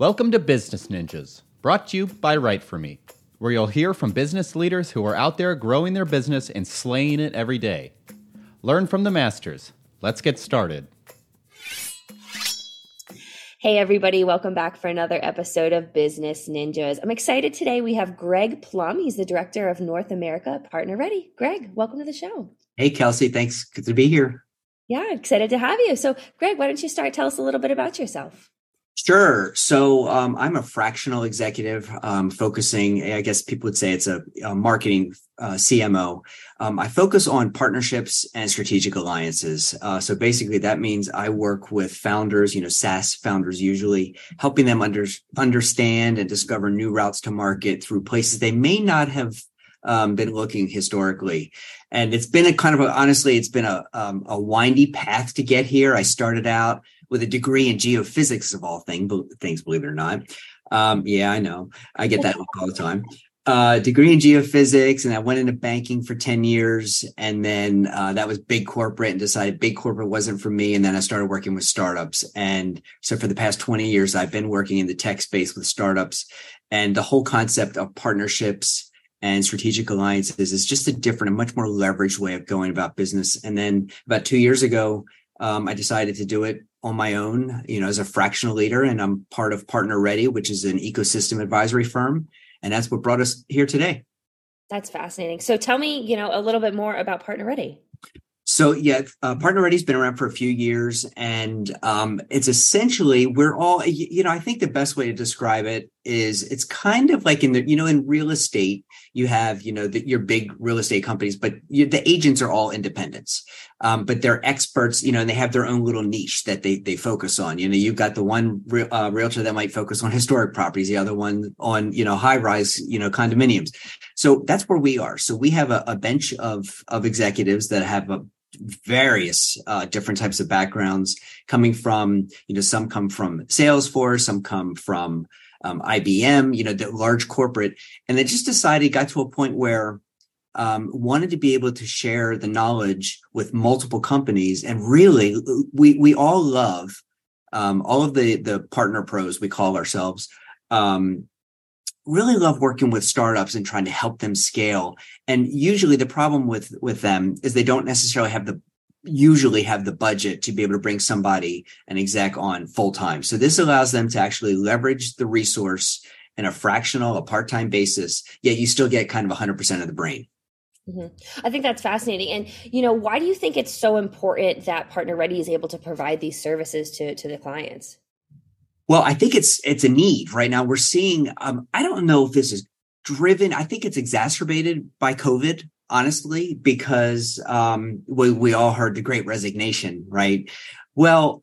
Welcome to Business Ninjas, brought to you by Write For Me, where you'll hear from business leaders who are out there growing their business and slaying it every day. Learn from the masters. Let's get started. Hey, everybody, welcome back for another episode of Business Ninjas. I'm excited today. We have Greg Plum. He's the director of North America Partner Ready. Greg, welcome to the show. Hey, Kelsey. Thanks. Good to be here. Yeah, excited to have you. So, Greg, why don't you start? Tell us a little bit about yourself. Sure. So um, I'm a fractional executive, um, focusing. I guess people would say it's a, a marketing uh, CMO. Um, I focus on partnerships and strategic alliances. Uh, so basically, that means I work with founders, you know, SaaS founders usually, helping them under, understand and discover new routes to market through places they may not have um, been looking historically. And it's been a kind of a, honestly, it's been a, um, a windy path to get here. I started out with a degree in geophysics of all thing, things, believe it or not. Um, yeah, I know. I get that all the time. Uh, degree in geophysics, and I went into banking for 10 years. And then uh, that was big corporate and decided big corporate wasn't for me. And then I started working with startups. And so for the past 20 years, I've been working in the tech space with startups. And the whole concept of partnerships and strategic alliances is just a different, a much more leveraged way of going about business. And then about two years ago, um, I decided to do it on my own, you know, as a fractional leader, and I'm part of Partner Ready, which is an ecosystem advisory firm, and that's what brought us here today. That's fascinating. So tell me, you know, a little bit more about Partner Ready. So yeah, uh, Partner Ready's been around for a few years, and um, it's essentially we're all you know I think the best way to describe it is it's kind of like in the you know in real estate you have you know your big real estate companies, but you, the agents are all independents, um, but they're experts you know and they have their own little niche that they they focus on. You know you've got the one re- uh, realtor that might focus on historic properties, the other one on you know high rise you know condominiums. So that's where we are. So we have a, a bench of of executives that have a various uh, different types of backgrounds coming from you know some come from salesforce some come from um, ibm you know the large corporate and they just decided got to a point where um, wanted to be able to share the knowledge with multiple companies and really we we all love um, all of the the partner pros we call ourselves um, really love working with startups and trying to help them scale. And usually the problem with with them is they don't necessarily have the usually have the budget to be able to bring somebody an exec on full time. So this allows them to actually leverage the resource in a fractional, a part time basis, yet you still get kind of 100% of the brain. Mm-hmm. I think that's fascinating. And, you know, why do you think it's so important that Partner Ready is able to provide these services to, to the clients? Well, I think it's it's a need right now. We're seeing. Um, I don't know if this is driven. I think it's exacerbated by COVID, honestly, because um, we we all heard the Great Resignation, right? Well,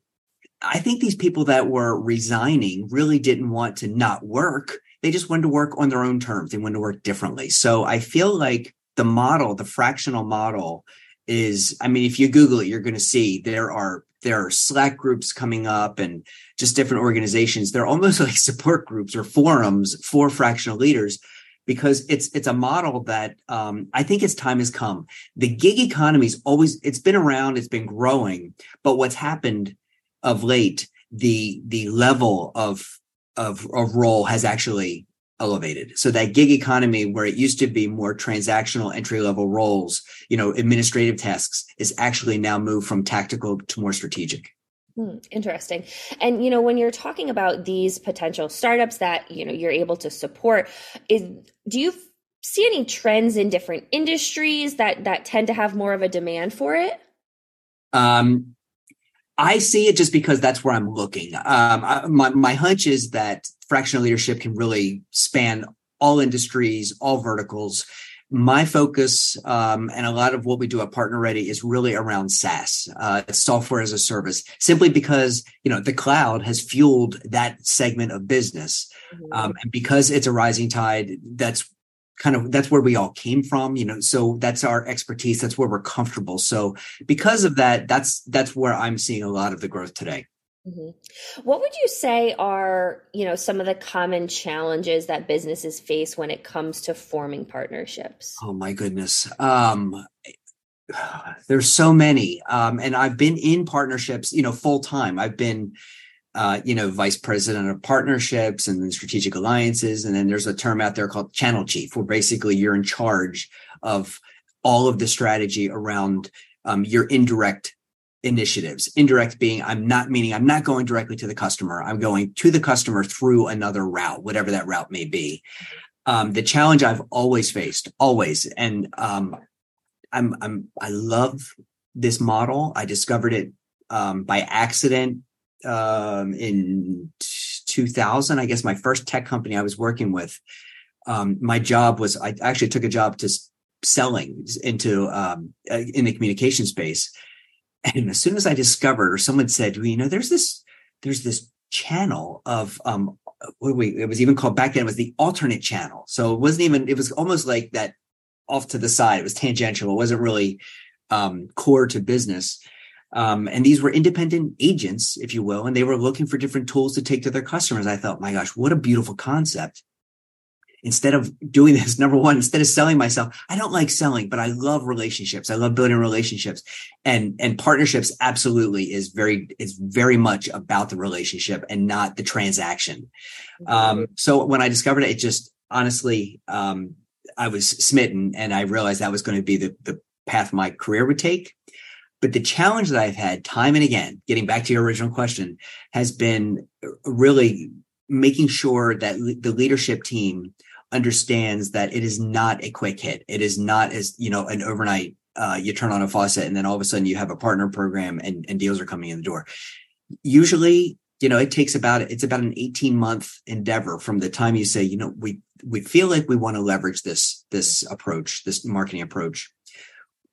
I think these people that were resigning really didn't want to not work. They just wanted to work on their own terms. They wanted to work differently. So I feel like the model, the fractional model, is. I mean, if you Google it, you're going to see there are there are Slack groups coming up and just different organizations. They're almost like support groups or forums for fractional leaders because it's it's a model that um, I think its time has come. The gig economy is always it's been around, it's been growing, but what's happened of late, the the level of of, of role has actually elevated. So that gig economy where it used to be more transactional entry level roles, you know, administrative tasks is actually now moved from tactical to more strategic. Hmm, interesting. And you know, when you're talking about these potential startups that, you know, you're able to support, is do you see any trends in different industries that that tend to have more of a demand for it? Um I see it just because that's where I'm looking. Um, I, my my hunch is that fractional leadership can really span all industries, all verticals. My focus um, and a lot of what we do at Partner Ready is really around SaaS, uh, software as a service, simply because you know the cloud has fueled that segment of business, mm-hmm. um, and because it's a rising tide, that's kind of that's where we all came from you know so that's our expertise that's where we're comfortable. So because of that that's that's where i'm seeing a lot of the growth today Mm-hmm. What would you say are, you know, some of the common challenges that businesses face when it comes to forming partnerships? Oh my goodness. Um there's so many. Um and I've been in partnerships, you know, full time. I've been uh, you know, vice president of partnerships and then strategic alliances. And then there's a term out there called channel chief, where basically you're in charge of all of the strategy around um, your indirect initiatives. Indirect being, I'm not meaning I'm not going directly to the customer. I'm going to the customer through another route, whatever that route may be. Um, the challenge I've always faced, always, and um, I'm I'm I love this model. I discovered it um, by accident um, in 2000. I guess my first tech company I was working with. Um, my job was I actually took a job to selling into um, in the communication space, and as soon as I discovered, or someone said, well, you know, there's this there's this channel of um, what we it was even called back then it was the alternate channel. So it wasn't even it was almost like that off to the side. It was tangential. It wasn't really um, core to business. Um, and these were independent agents, if you will, and they were looking for different tools to take to their customers. I thought, my gosh, what a beautiful concept. Instead of doing this, number one, instead of selling myself, I don't like selling, but I love relationships. I love building relationships and, and partnerships absolutely is very, is very much about the relationship and not the transaction. Mm-hmm. Um, so when I discovered it, it just honestly, um, I was smitten and I realized that was going to be the, the path my career would take. But the challenge that I've had time and again, getting back to your original question, has been really making sure that the leadership team understands that it is not a quick hit. It is not as, you know, an overnight, uh, you turn on a faucet and then all of a sudden you have a partner program and, and deals are coming in the door. Usually, you know, it takes about, it's about an 18 month endeavor from the time you say, you know, we, we feel like we want to leverage this, this approach, this marketing approach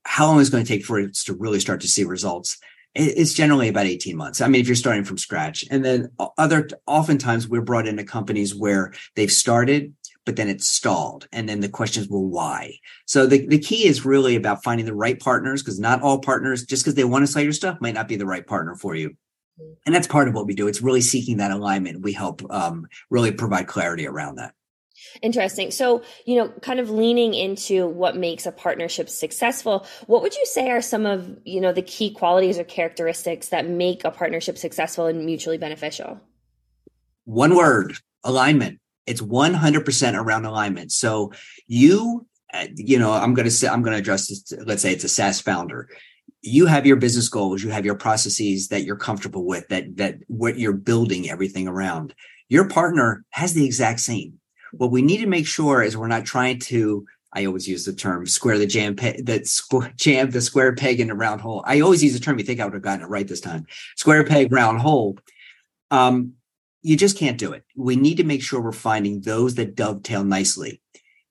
how long is going to take for it to really start to see results? It's generally about 18 months. I mean, if you're starting from scratch and then other, oftentimes we're brought into companies where they've started, but then it's stalled. And then the question is, well, why? So the, the key is really about finding the right partners because not all partners, just because they want to sell your stuff might not be the right partner for you. Mm-hmm. And that's part of what we do. It's really seeking that alignment. We help um, really provide clarity around that. Interesting. So, you know, kind of leaning into what makes a partnership successful, what would you say are some of, you know, the key qualities or characteristics that make a partnership successful and mutually beneficial? One word, alignment. It's 100% around alignment. So, you uh, you know, I'm going to say I'm going to address this let's say it's a SaaS founder you have your business goals you have your processes that you're comfortable with that that what you're building everything around your partner has the exact same what we need to make sure is we're not trying to I always use the term square the jam pe- that squ- jam the square peg in a round hole. I always use the term. You think I would have gotten it right this time? Square peg, round hole. Um, you just can't do it. We need to make sure we're finding those that dovetail nicely.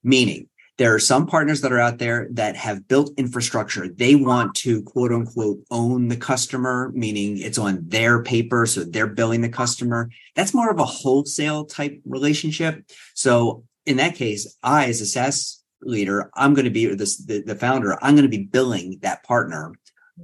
Meaning, there are some partners that are out there that have built infrastructure. They want to quote unquote own the customer, meaning it's on their paper. So they're billing the customer. That's more of a wholesale type relationship. So in that case, I, as a SaaS leader, I'm going to be the, the, the founder. I'm going to be billing that partner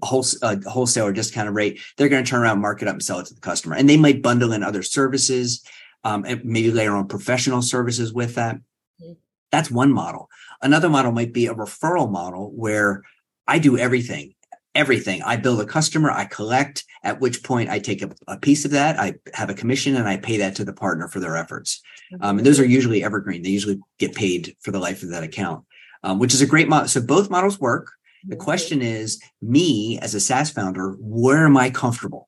a, whole, a wholesaler discounted rate. They're going to turn around, mark it up and sell it to the customer. And they might bundle in other services, um, and maybe layer on professional services with that. Mm-hmm. That's one model. Another model might be a referral model where I do everything, everything. I build a customer, I collect, at which point I take a, a piece of that, I have a commission, and I pay that to the partner for their efforts. Um, and those are usually evergreen. They usually get paid for the life of that account, um, which is a great model. So both models work. The question is, me as a SaaS founder, where am I comfortable?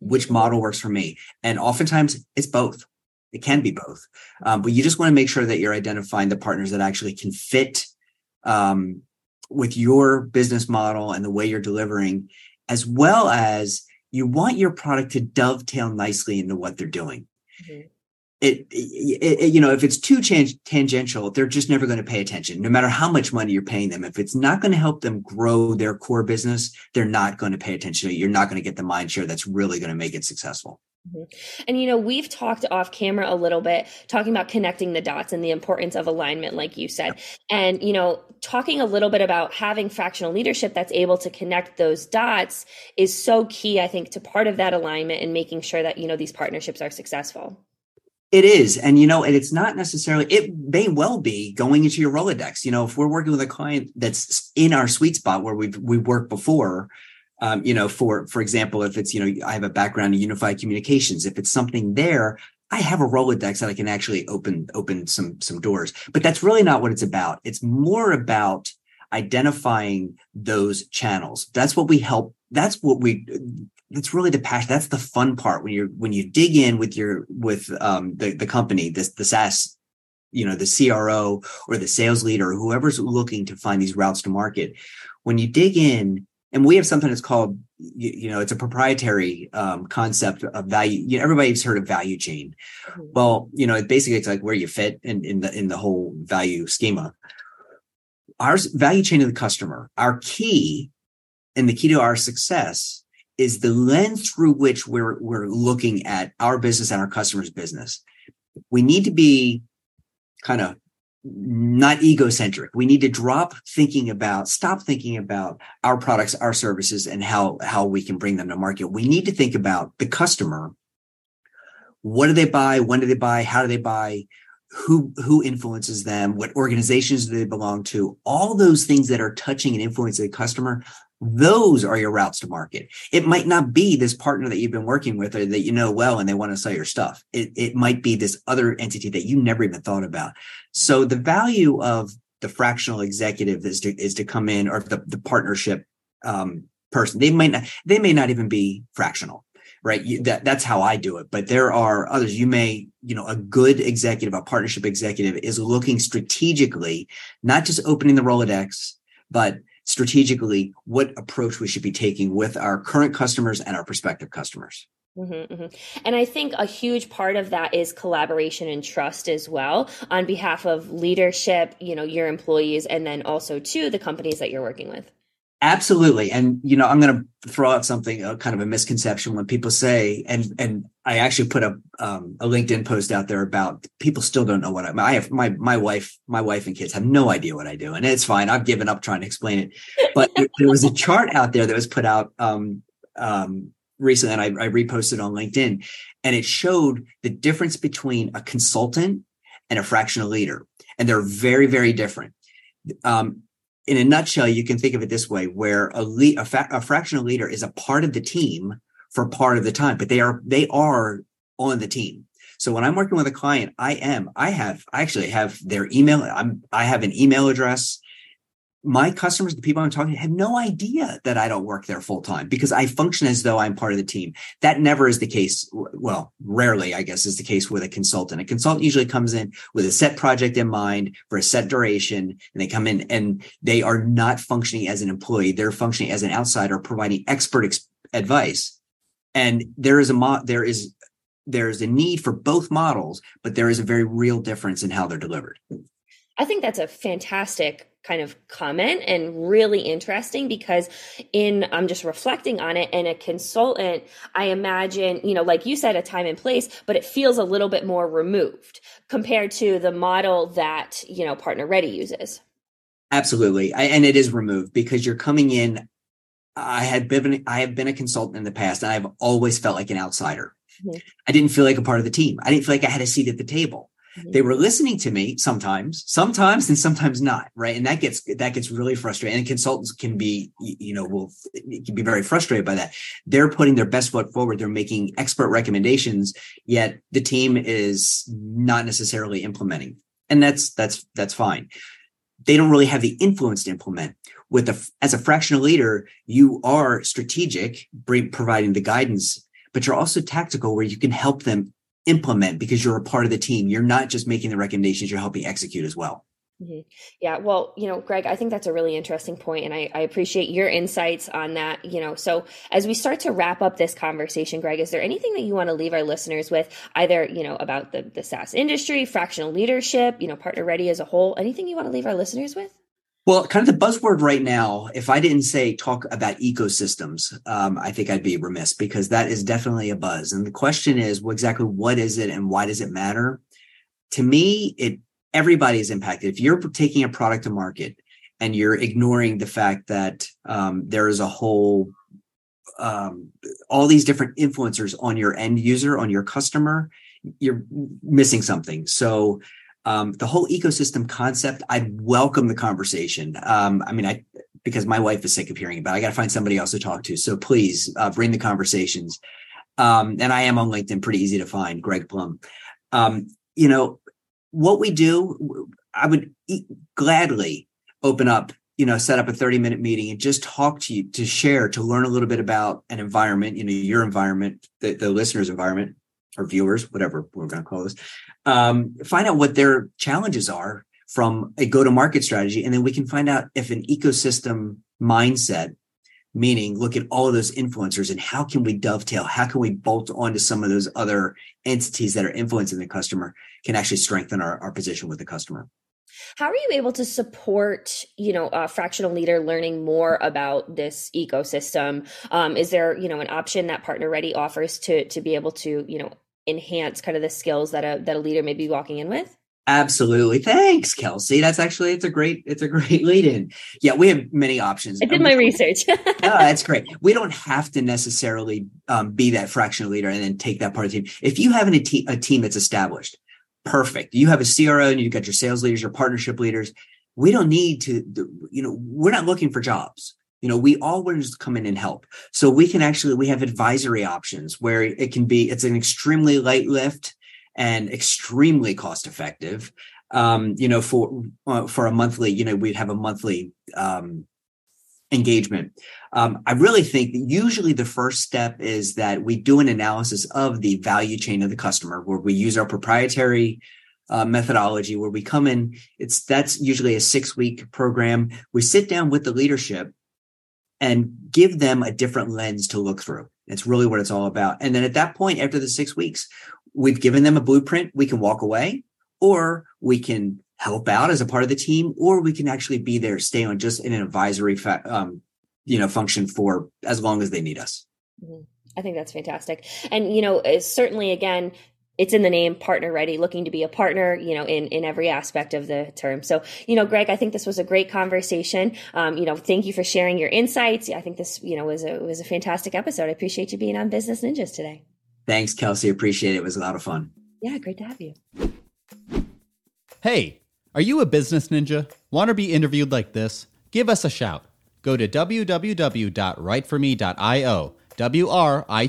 Which model works for me? And oftentimes it's both. It can be both, um, but you just want to make sure that you're identifying the partners that actually can fit um, with your business model and the way you're delivering, as well as you want your product to dovetail nicely into what they're doing. Mm-hmm. It, it, it, you know, if it's too tangential, they're just never going to pay attention, no matter how much money you're paying them. If it's not going to help them grow their core business, they're not going to pay attention. You're not going to get the mind share that's really going to make it successful. Mm-hmm. And you know, we've talked off camera a little bit, talking about connecting the dots and the importance of alignment, like you said. And you know, talking a little bit about having fractional leadership that's able to connect those dots is so key, I think, to part of that alignment and making sure that you know these partnerships are successful. It is. And, you know, and it's not necessarily, it may well be going into your Rolodex. You know, if we're working with a client that's in our sweet spot where we've, we worked before, Um, you know, for for example, if it's you know I have a background in unified communications, if it's something there, I have a Rolodex that I can actually open open some some doors. But that's really not what it's about. It's more about identifying those channels. That's what we help. That's what we. That's really the passion. That's the fun part when you're when you dig in with your with um, the the company, this the SaaS, you know, the CRO or the sales leader, or whoever's looking to find these routes to market. When you dig in, and we have something that's called you, you know it's a proprietary um, concept of value you know, everybody's heard of value chain mm-hmm. well you know basically it's like where you fit in, in the in the whole value schema our value chain of the customer, our key and the key to our success is the lens through which we're, we're looking at our business and our customers' business. We need to be kind of not egocentric. We need to drop thinking about, stop thinking about our products, our services, and how, how we can bring them to market. We need to think about the customer. What do they buy? When do they buy? How do they buy? who who influences them what organizations do they belong to all those things that are touching and influencing the customer those are your routes to market it might not be this partner that you've been working with or that you know well and they want to sell your stuff it, it might be this other entity that you never even thought about so the value of the fractional executive is to is to come in or the, the partnership um, person they might not they may not even be fractional right? You, that that's how I do it. But there are others. You may, you know, a good executive, a partnership executive is looking strategically, not just opening the Rolodex, but strategically what approach we should be taking with our current customers and our prospective customers. Mm-hmm, mm-hmm. And I think a huge part of that is collaboration and trust as well on behalf of leadership, you know, your employees, and then also to the companies that you're working with. Absolutely. And, you know, I'm going to throw out something, a kind of a misconception when people say, and, and I actually put a, um, a LinkedIn post out there about people still don't know what I, I have, my, my wife, my wife and kids have no idea what I do and it's fine. I've given up trying to explain it, but there was a chart out there that was put out, um, um, recently and I, I reposted on LinkedIn and it showed the difference between a consultant and a fractional leader. And they're very, very different. Um, in a nutshell, you can think of it this way: where a, lead, a, fa- a fractional leader is a part of the team for part of the time, but they are they are on the team. So when I'm working with a client, I am I have I actually have their email. I'm I have an email address my customers, the people I'm talking to, have no idea that I don't work there full time because I function as though I'm part of the team. That never is the case. Well, rarely, I guess, is the case with a consultant. A consultant usually comes in with a set project in mind for a set duration, and they come in and they are not functioning as an employee. They're functioning as an outsider, providing expert ex- advice. And there is a mo- there is there is a need for both models, but there is a very real difference in how they're delivered. I think that's a fantastic kind of comment and really interesting because in I'm just reflecting on it and a consultant I imagine you know like you said a time and place but it feels a little bit more removed compared to the model that you know partner ready uses absolutely I, and it is removed because you're coming in I had been I have been a consultant in the past and I've always felt like an outsider. Mm-hmm. I didn't feel like a part of the team. I didn't feel like I had a seat at the table. They were listening to me sometimes sometimes and sometimes not right? And that gets that gets really frustrating. And consultants can be you know will can be very frustrated by that. They're putting their best foot forward. They're making expert recommendations yet the team is not necessarily implementing. And that's that's that's fine. They don't really have the influence to implement with a as a fractional leader you are strategic providing the guidance but you're also tactical where you can help them implement because you're a part of the team. You're not just making the recommendations, you're helping execute as well. Mm-hmm. Yeah, well, you know, Greg, I think that's a really interesting point, and I, I, appreciate your insights on that. You know, so as we start to wrap up this conversation, Greg, is there anything that you want to leave our listeners with, either you know about the the SaaS industry, fractional leadership, you know, partner ready as a whole? Anything you want to leave our listeners with? Well, kind of the buzzword right now, if I didn't say talk about ecosystems, um, I think I'd be remiss because that is definitely a buzz. And the question is, well, exactly what is it and why does it matter? To me, it everybody is impacted. If you're taking a product to market and you're ignoring the fact that um, there is a whole um, all these different influencers on your end user, on your customer, you're missing something. So Um, the whole ecosystem concept, I'd welcome the conversation. Um, I mean, I because my wife is sick of hearing about. It. I got to find somebody else to talk to. So please uh, bring the conversations. Um, and I am on LinkedIn, pretty easy to find. Greg Plum. Um, you know what we do. I would gladly open up you know set up a 30 minute meeting and just talk to you to share to learn a little bit about an environment you know your environment the, the listener's environment or viewers whatever we're going to call this um, find out what their challenges are from a go to market strategy and then we can find out if an ecosystem mindset meaning look at all of those influencers and how can we dovetail how can we bolt onto some of those other entities that are influencing the customer can actually strengthen our, our position with the customer how are you able to support, you know, a fractional leader learning more about this ecosystem? Um, is there, you know, an option that Partner Ready offers to to be able to, you know, enhance kind of the skills that a that a leader may be walking in with? Absolutely. Thanks, Kelsey. That's actually it's a great it's a great lead in. Yeah, we have many options. I did my research. oh, that's great. We don't have to necessarily um, be that fractional leader and then take that part of the team. If you have an, a, te- a team that's established, perfect. You have a CRO and you've got your sales leaders, your partnership leaders. We don't need to, you know, we're not looking for jobs. You know, we to come in and help. So we can actually, we have advisory options where it can be, it's an extremely light lift and extremely cost effective. Um, you know, for, uh, for a monthly, you know, we'd have a monthly, um, engagement. Um, I really think that usually the first step is that we do an analysis of the value chain of the customer, where we use our proprietary uh, methodology, where we come in. It's that's usually a six week program. We sit down with the leadership and give them a different lens to look through. It's really what it's all about. And then at that point, after the six weeks, we've given them a blueprint. We can walk away, or we can help out as a part of the team, or we can actually be there, stay on just in an advisory, fa- um, you know, function for as long as they need us. Mm-hmm. I think that's fantastic. And, you know, certainly again, it's in the name partner ready looking to be a partner you know in in every aspect of the term. So you know greg i think this was a great conversation. Um, you know thank you for sharing your insights. I think this you know was a was a fantastic episode. I appreciate you being on business ninjas today. Thanks kelsey. Appreciate it. It was a lot of fun. Yeah great to have you. Hey are you a business ninja? Want to be interviewed like this? Give us a shout. Go to www.writeforme.io, W R I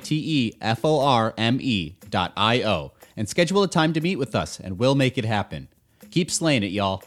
And schedule a time to meet with us, and we'll make it happen. Keep slaying it, y'all.